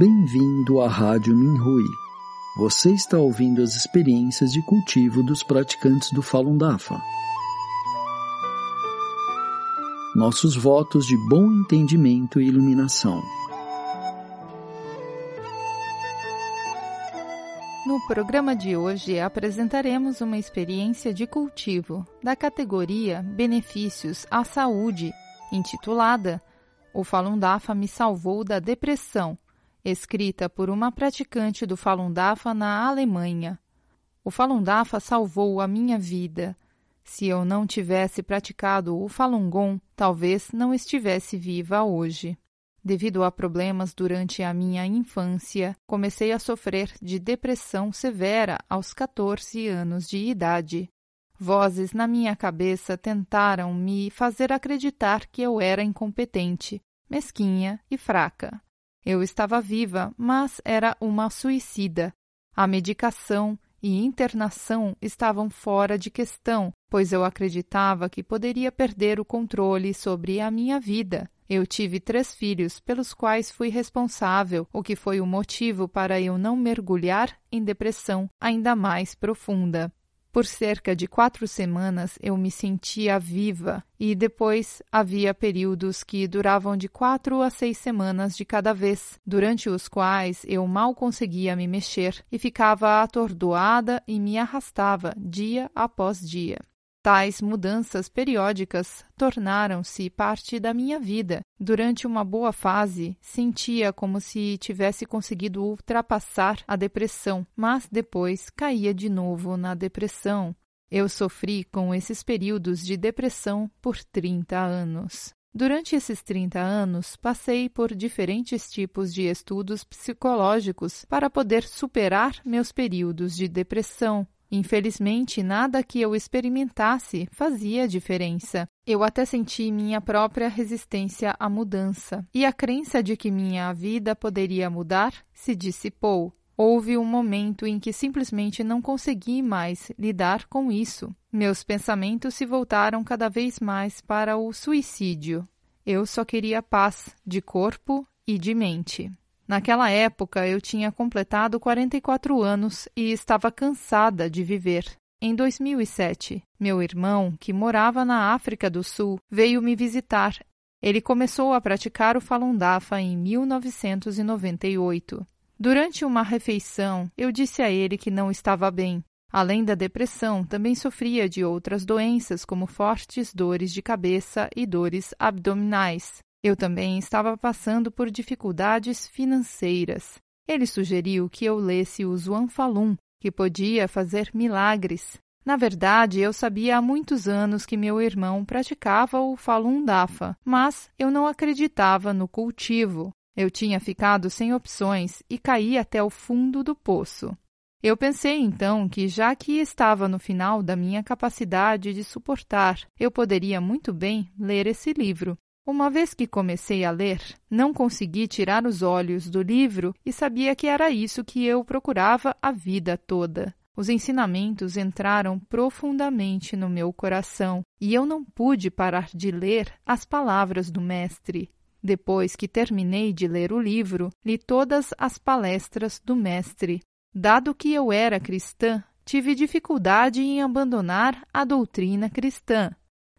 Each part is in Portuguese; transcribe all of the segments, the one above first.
Bem-vindo à Rádio Minhui. Você está ouvindo as experiências de cultivo dos praticantes do Falun Dafa. Nossos votos de bom entendimento e iluminação. No programa de hoje apresentaremos uma experiência de cultivo da categoria Benefícios à Saúde, intitulada O Falun Dafa me salvou da depressão, escrita por uma praticante do Falun Dafa na Alemanha. O Falun Dafa salvou a minha vida. Se eu não tivesse praticado o Falun Gong, talvez não estivesse viva hoje. Devido a problemas durante a minha infância, comecei a sofrer de depressão severa aos 14 anos de idade. Vozes na minha cabeça tentaram me fazer acreditar que eu era incompetente, mesquinha e fraca. Eu estava viva, mas era uma suicida. A medicação e internação estavam fora de questão, pois eu acreditava que poderia perder o controle sobre a minha vida. Eu tive três filhos, pelos quais fui responsável, o que foi o motivo para eu não mergulhar em depressão ainda mais profunda. Por cerca de quatro semanas eu me sentia viva e depois havia períodos que duravam de quatro a seis semanas de cada vez, durante os quais eu mal conseguia me mexer e ficava atordoada e me arrastava dia após dia. Tais mudanças periódicas tornaram-se parte da minha vida. Durante uma boa fase, sentia como se tivesse conseguido ultrapassar a depressão, mas depois caía de novo na depressão. Eu sofri com esses períodos de depressão por 30 anos. Durante esses 30 anos, passei por diferentes tipos de estudos psicológicos para poder superar meus períodos de depressão, Infelizmente, nada que eu experimentasse fazia diferença. Eu até senti minha própria resistência à mudança, e a crença de que minha vida poderia mudar se dissipou. Houve um momento em que simplesmente não consegui mais lidar com isso. Meus pensamentos se voltaram cada vez mais para o suicídio. Eu só queria paz de corpo e de mente. Naquela época, eu tinha completado 44 anos e estava cansada de viver. Em 2007, meu irmão, que morava na África do Sul, veio me visitar. Ele começou a praticar o Falun Dafa em 1998. Durante uma refeição, eu disse a ele que não estava bem. Além da depressão, também sofria de outras doenças, como fortes dores de cabeça e dores abdominais. Eu também estava passando por dificuldades financeiras. Ele sugeriu que eu lesse o Zhuang Falun, que podia fazer milagres. Na verdade, eu sabia há muitos anos que meu irmão praticava o Falun Dafa, mas eu não acreditava no cultivo. Eu tinha ficado sem opções e caí até o fundo do poço. Eu pensei então que, já que estava no final da minha capacidade de suportar, eu poderia muito bem ler esse livro. Uma vez que comecei a ler, não consegui tirar os olhos do livro e sabia que era isso que eu procurava a vida toda. Os ensinamentos entraram profundamente no meu coração e eu não pude parar de ler as palavras do Mestre. Depois que terminei de ler o livro, li todas as palestras do Mestre. Dado que eu era cristã, tive dificuldade em abandonar a doutrina cristã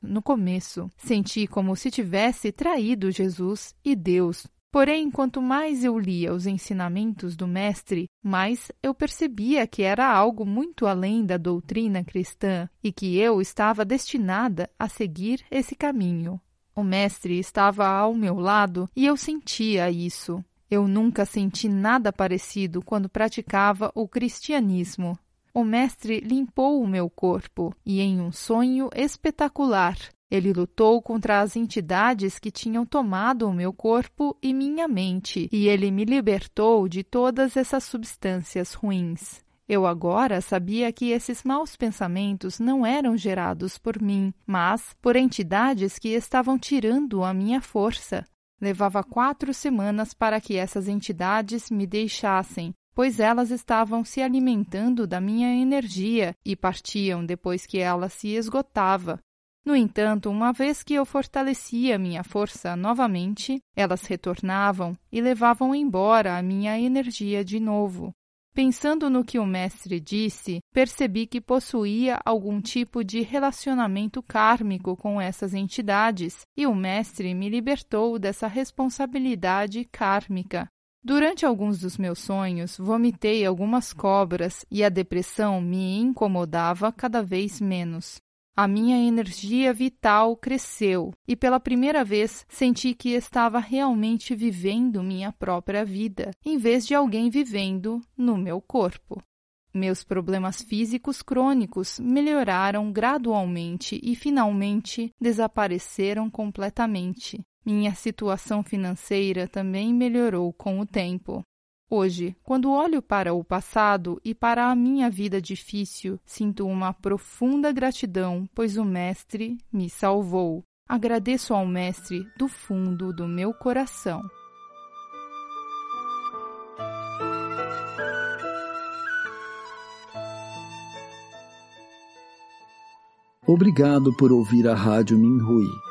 no começo, senti como se tivesse traído Jesus e Deus. Porém, quanto mais eu lia os ensinamentos do Mestre, mais eu percebia que era algo muito além da doutrina cristã e que eu estava destinada a seguir esse caminho. O Mestre estava ao meu lado e eu sentia isso. Eu nunca senti nada parecido quando praticava o cristianismo. O mestre limpou o meu corpo e, em um sonho espetacular, ele lutou contra as entidades que tinham tomado o meu corpo e minha mente, e ele me libertou de todas essas substâncias ruins. Eu agora sabia que esses maus pensamentos não eram gerados por mim, mas por entidades que estavam tirando a minha força. Levava quatro semanas para que essas entidades me deixassem, pois elas estavam se alimentando da minha energia e partiam depois que ela se esgotava. No entanto, uma vez que eu fortalecia minha força novamente, elas retornavam e levavam embora a minha energia de novo. Pensando no que o mestre disse, percebi que possuía algum tipo de relacionamento kármico com essas entidades e o mestre me libertou dessa responsabilidade kármica. Durante alguns dos meus sonhos, vomitei algumas cobras e a depressão me incomodava cada vez menos. A minha energia vital cresceu e pela primeira vez senti que estava realmente vivendo minha própria vida, em vez de alguém vivendo no meu corpo. Meus problemas físicos crônicos melhoraram gradualmente e finalmente desapareceram completamente. Minha situação financeira também melhorou com o tempo. Hoje, quando olho para o passado e para a minha vida difícil, sinto uma profunda gratidão, pois o Mestre me salvou. Agradeço ao Mestre do fundo do meu coração. Obrigado por ouvir a Rádio Minhui.